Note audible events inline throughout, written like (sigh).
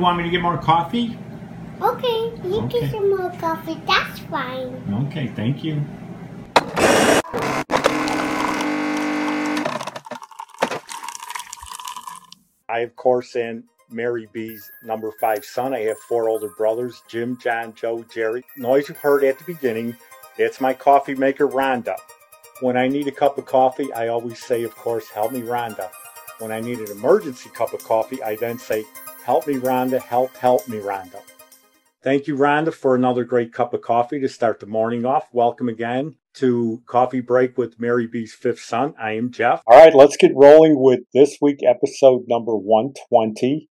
right now. Do you want me to get more coffee? Okay, you Okay. get some more coffee. That's fine. Okay, thank you. I, of course, am Mary B's number five son. I have four older brothers Jim, John, Joe, Jerry. Noise you heard at the beginning, that's my coffee maker, Rhonda. When I need a cup of coffee, I always say, of course, help me, Rhonda. When I need an emergency cup of coffee, I then say, help me, Rhonda, help, help me, Rhonda. Thank you, Rhonda, for another great cup of coffee to start the morning off. Welcome again to Coffee Break with Mary B's fifth son. I am Jeff. All right, let's get rolling with this week, episode number 120,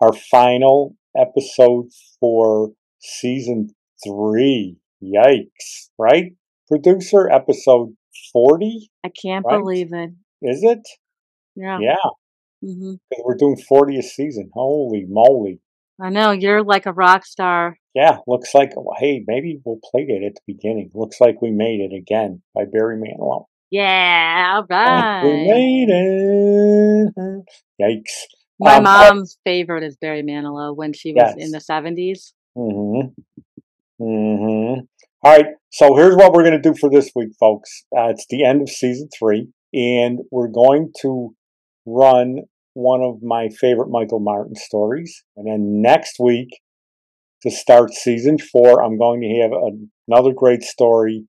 our final episode for season three. Yikes, right? Producer, episode 40, I can't Right. believe it. is it? Yeah. Yeah, hmm we're doing 40th season. Holy moly. I know you're like a rock star. Yeah, looks like, hey, maybe we'll play it at the beginning. Looks like we made it again by Barry Manilow. Yeah, all We right. made it. Yikes. My Um, mom's favorite is Barry Manilow when she was in the seventies. Mm-hmm. Mm-hmm. All right. So here's what we're going to do for this week, folks. Uh, it's the end of season three, and we're going to run one of my favorite Michael Martin stories. And then next week, to start season four, I'm going to have another great story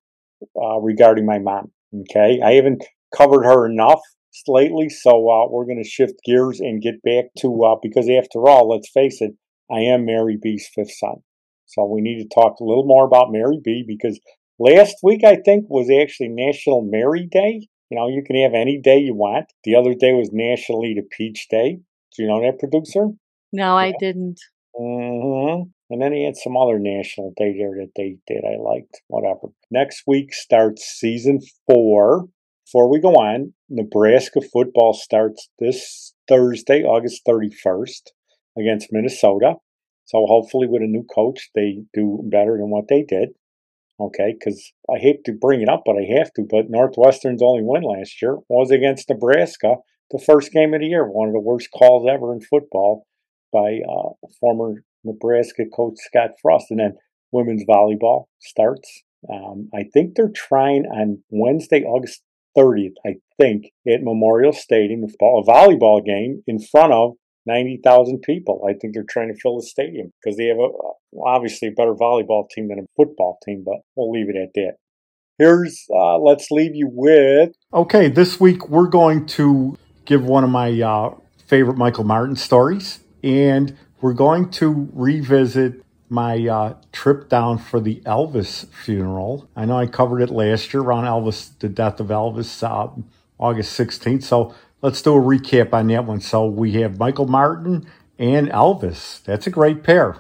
uh, regarding my mom. Okay. I haven't covered her enough lately, so uh, we're going to shift gears and get back to, uh, because after all, let's face it, I am Mary B's fifth son. So we need to talk a little more about Mary B because last week I think was actually National Mary Day. You know, you can have any day you want. The other day was National Eat a Peach Day. Do you know that producer? No, I didn't. hmm And then he had some other national day there that they did. I liked. Whatever. Next week starts season four. Before we go on, Nebraska football starts this Thursday, August 31st, against Minnesota. So hopefully, with a new coach, they do better than what they did. Okay, because I hate to bring it up, but I have to. But Northwestern's only win last year was against Nebraska, the first game of the year. One of the worst calls ever in football by uh, former Nebraska coach Scott Frost. And then women's volleyball starts. Um, I think they're trying on Wednesday, August 30th, I think, at Memorial Stadium, a volleyball game in front of 90,000 people. I think they're trying to fill the stadium because they have a, obviously a better volleyball team than a football team, but we'll leave it at that. Here's, uh, let's leave you with. Okay, this week we're going to give one of my uh, favorite Michael Martin stories, and we're going to revisit my uh, trip down for the Elvis funeral. I know I covered it last year around Elvis, the death of Elvis, uh, August 16th. So let's do a recap on that one. So we have Michael Martin and Elvis. That's a great pair.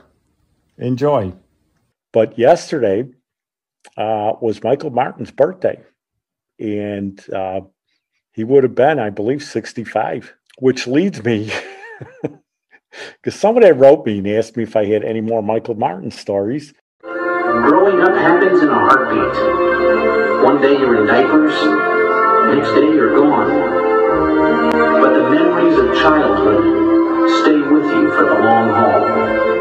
Enjoy. But yesterday uh, was Michael Martin's birthday, and uh, he would have been, I believe, 65, which leads me. (laughs) Because somebody wrote me and asked me if I had any more Michael Martin stories. Growing up happens in a heartbeat. One day you're in diapers, next day you're gone. But the memories of childhood stay with you for the long haul.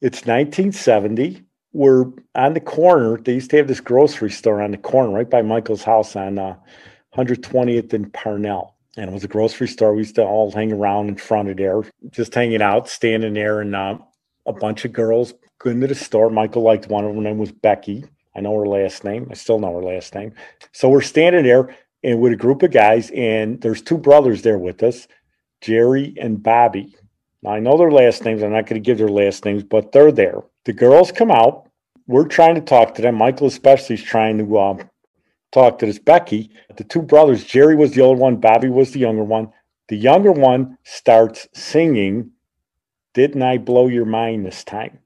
It's 1970. We're on the corner. They used to have this grocery store on the corner right by Michael's house on uh, 120th and Parnell. And it was a grocery store. We used to all hang around in front of there, just hanging out, standing there, and uh, a bunch of girls go into the store. Michael liked one of them. Her name was Becky. I know her last name. I still know her last name. So we're standing there and with a group of guys, and there's two brothers there with us, Jerry and Bobby. Now, I know their last names. I'm not going to give their last names, but they're there. The girls come out. We're trying to talk to them. Michael, especially, is trying to uh, talk to this Becky. The two brothers, Jerry was the older one, Bobby was the younger one. The younger one starts singing, Didn't I Blow Your Mind This Time?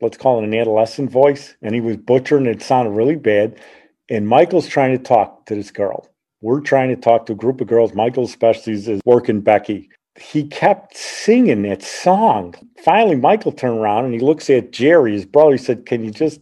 Let's call it an adolescent voice, and he was butchering it. sounded really bad. And Michael's trying to talk to this girl. We're trying to talk to a group of girls. Michael especially is working Becky. he kept singing that song. Finally, Michael turned around and he looks at Jerry, his brother. He said, Can you just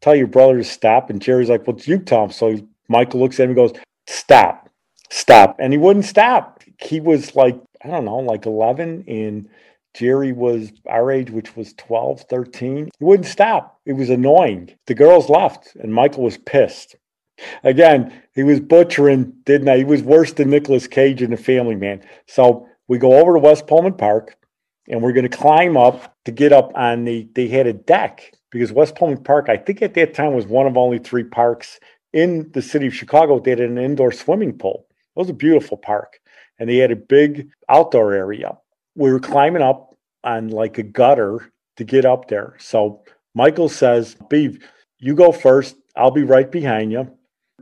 tell your brother to stop? And Jerry's like, Well, you tell him. So Michael looks at him and goes, Stop, stop. And he wouldn't stop. He was like, I don't know, like 11. And Jerry was our age, which was 12, 13. He wouldn't stop. It was annoying. The girls left and Michael was pissed. Again, he was butchering, didn't I? He was worse than Nicolas Cage in The Family Man. So we go over to West Pullman Park and we're going to climb up to get up on the, they had a deck because West Pullman Park, I think at that time was one of only three parks in the city of Chicago. that had an indoor swimming pool. It was a beautiful park. And they had a big outdoor area. We were climbing up on like a gutter to get up there. So Michael says, Beeve, you go first. I'll be right behind you.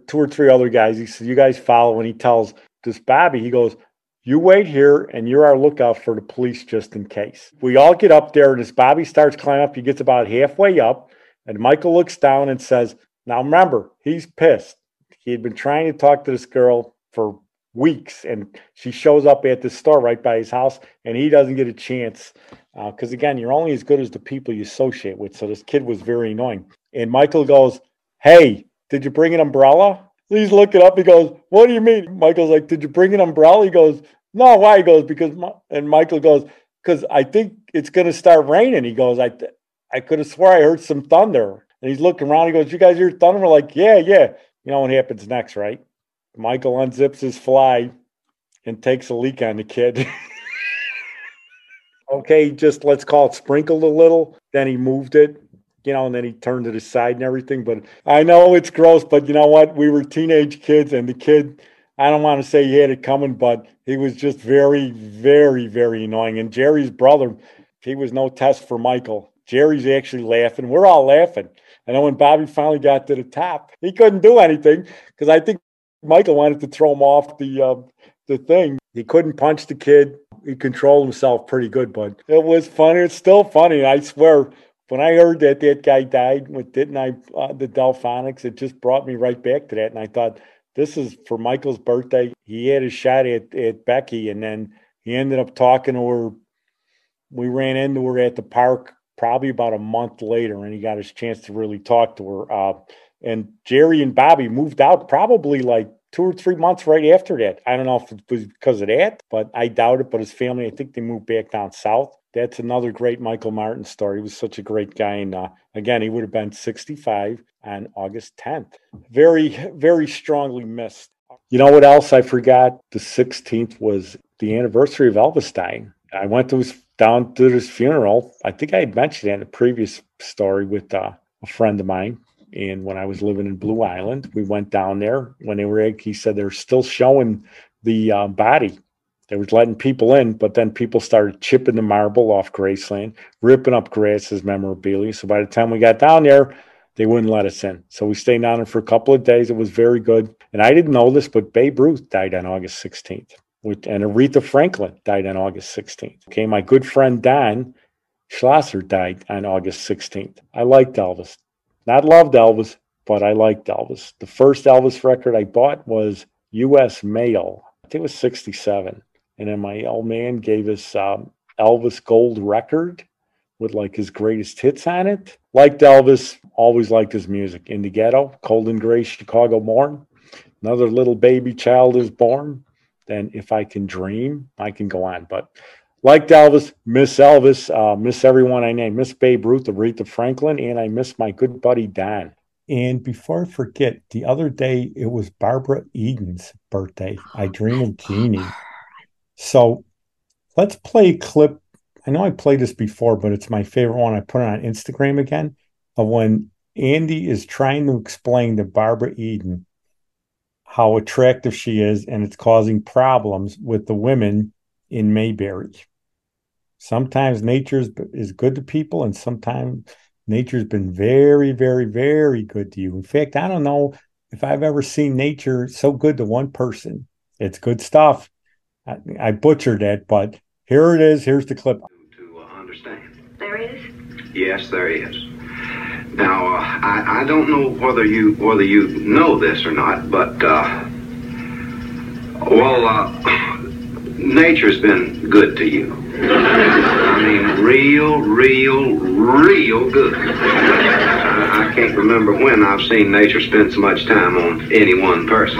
Two or three other guys. He says, You guys follow. And he tells this Bobby, he goes, you wait here and you're our lookout for the police just in case. We all get up there and as Bobby starts climbing up, he gets about halfway up and Michael looks down and says, Now remember, he's pissed. He had been trying to talk to this girl for weeks and she shows up at the store right by his house and he doesn't get a chance because uh, again you're only as good as the people you associate with so this kid was very annoying and michael goes hey did you bring an umbrella He's looking up. He goes, "What do you mean?" Michael's like, "Did you bring an umbrella?" He goes, "No, why?" He goes, "Because," and Michael goes, "Because I think it's going to start raining." He goes, "I, I could have swore I heard some thunder." And he's looking around. He goes, "You guys hear thunder?" We're like, "Yeah, yeah." You know what happens next, right? Michael unzips his fly and takes a leak on the kid. (laughs) okay, just let's call it sprinkled a little. Then he moved it you know, and then he turned to the side and everything. But I know it's gross, but you know what? We were teenage kids, and the kid, I don't want to say he had it coming, but he was just very, very, very annoying. And Jerry's brother, he was no test for Michael. Jerry's actually laughing. We're all laughing. And then when Bobby finally got to the top, he couldn't do anything because I think Michael wanted to throw him off the uh, the thing. He couldn't punch the kid. He controlled himself pretty good, but it was funny. It's still funny. I swear, when I heard that that guy died with didn't I uh, the Delfonics, it just brought me right back to that, and I thought this is for Michael's birthday. He had a shot at at Becky, and then he ended up talking to her. We ran into her at the park probably about a month later, and he got his chance to really talk to her. Uh, and Jerry and Bobby moved out probably like two or three months right after that. I don't know if it was because of that, but I doubt it. But his family, I think they moved back down south that's another great Michael Martin story. He was such a great guy. And uh, again, he would have been 65 on August 10th. Very, very strongly missed. You know what else I forgot? The 16th was the anniversary of Elvis dying. I went to his down to his funeral. I think I had mentioned that in a previous story with uh, a friend of mine. And when I was living in Blue Island, we went down there. When they were, he said they're still showing the uh, body they was letting people in, but then people started chipping the marble off Graceland, ripping up Grass's memorabilia. So by the time we got down there, they wouldn't let us in. So we stayed down there for a couple of days. It was very good. And I didn't know this, but Babe Ruth died on August 16th. And Aretha Franklin died on August 16th. Okay, my good friend Don Schlosser died on August 16th. I liked Elvis. Not loved Elvis, but I liked Elvis. The first Elvis record I bought was US Male. I think it was 67. And then my old man gave us um, Elvis Gold record with like his greatest hits on it. Liked Elvis, always liked his music. In the ghetto, cold and gray Chicago morn. Another little baby child is born. Then if I can dream, I can go on. But liked Elvis, miss Elvis, uh, miss everyone I name, miss Babe Ruth, Aretha Franklin, and I miss my good buddy Don. And before I forget, the other day it was Barbara Eden's birthday. (gasps) I Dream of Jeannie. So let's play a clip. I know I played this before, but it's my favorite one. I put it on Instagram again of when Andy is trying to explain to Barbara Eden how attractive she is, and it's causing problems with the women in Mayberry. Sometimes nature is good to people, and sometimes nature's been very, very, very good to you. In fact, I don't know if I've ever seen nature so good to one person. It's good stuff. I, I butchered it, but here it is. Here's the clip. To uh, understand. There is? Yes, there is. Now, uh, I, I don't know whether you whether you know this or not, but uh, well, uh, nature's been good to you. I mean, real, real, real good. I, I can't remember when I've seen nature spend so much time on any one person.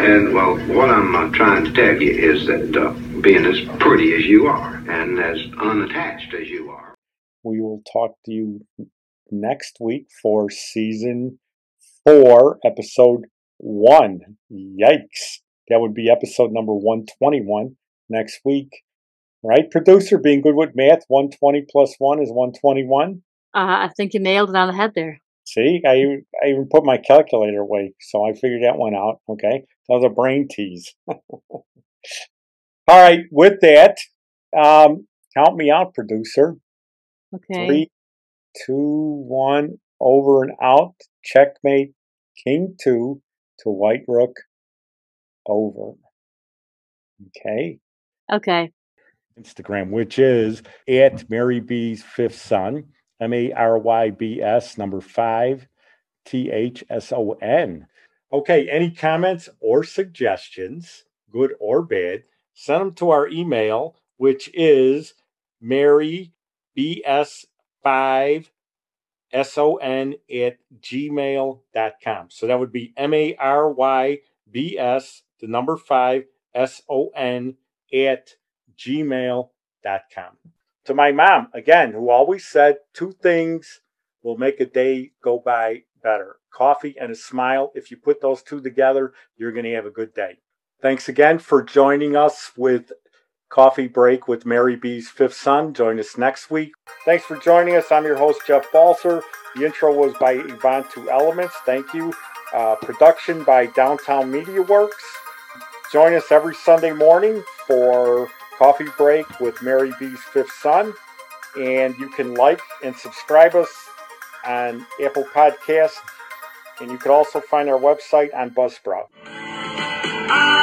And, well, what I'm uh, trying to tell you is that uh, being as pretty as you are and as unattached as you are, We will talk to you next week for season four, episode one. Yikes. That would be episode number 121 next week. Right, producer? Being good with math, 120 plus 1 is 121. Uh, I think you nailed it on the head there. See, I, even- I even put my calculator away, so I figured that one out. Okay, that was a brain tease. (laughs) All right, with that, um, count me out, producer. Okay. Three, two, one, over and out. Checkmate, king two to white rook, over. Okay. Okay. Instagram, which is at Mary B's fifth son, M A R Y B S, number five, T H S O N. Okay, any comments or suggestions, good or bad, send them to our email, which is Mary BS5 S-O-N at gmail.com. So that would be M-A-R-Y-B-S, the number five, S-O-N at gmail.com. To my mom, again, who always said two things will make a day go by better coffee and a smile. If you put those two together, you're going to have a good day. Thanks again for joining us with Coffee Break with Mary B's Fifth Son. Join us next week. Thanks for joining us. I'm your host, Jeff Balser. The intro was by Yvonne Two Elements. Thank you. Uh, production by Downtown Media Works. Join us every Sunday morning for Coffee Break with Mary B's Fifth Son. And you can like and subscribe us on Apple Podcast. And you can also find our website on Buzzsprout. I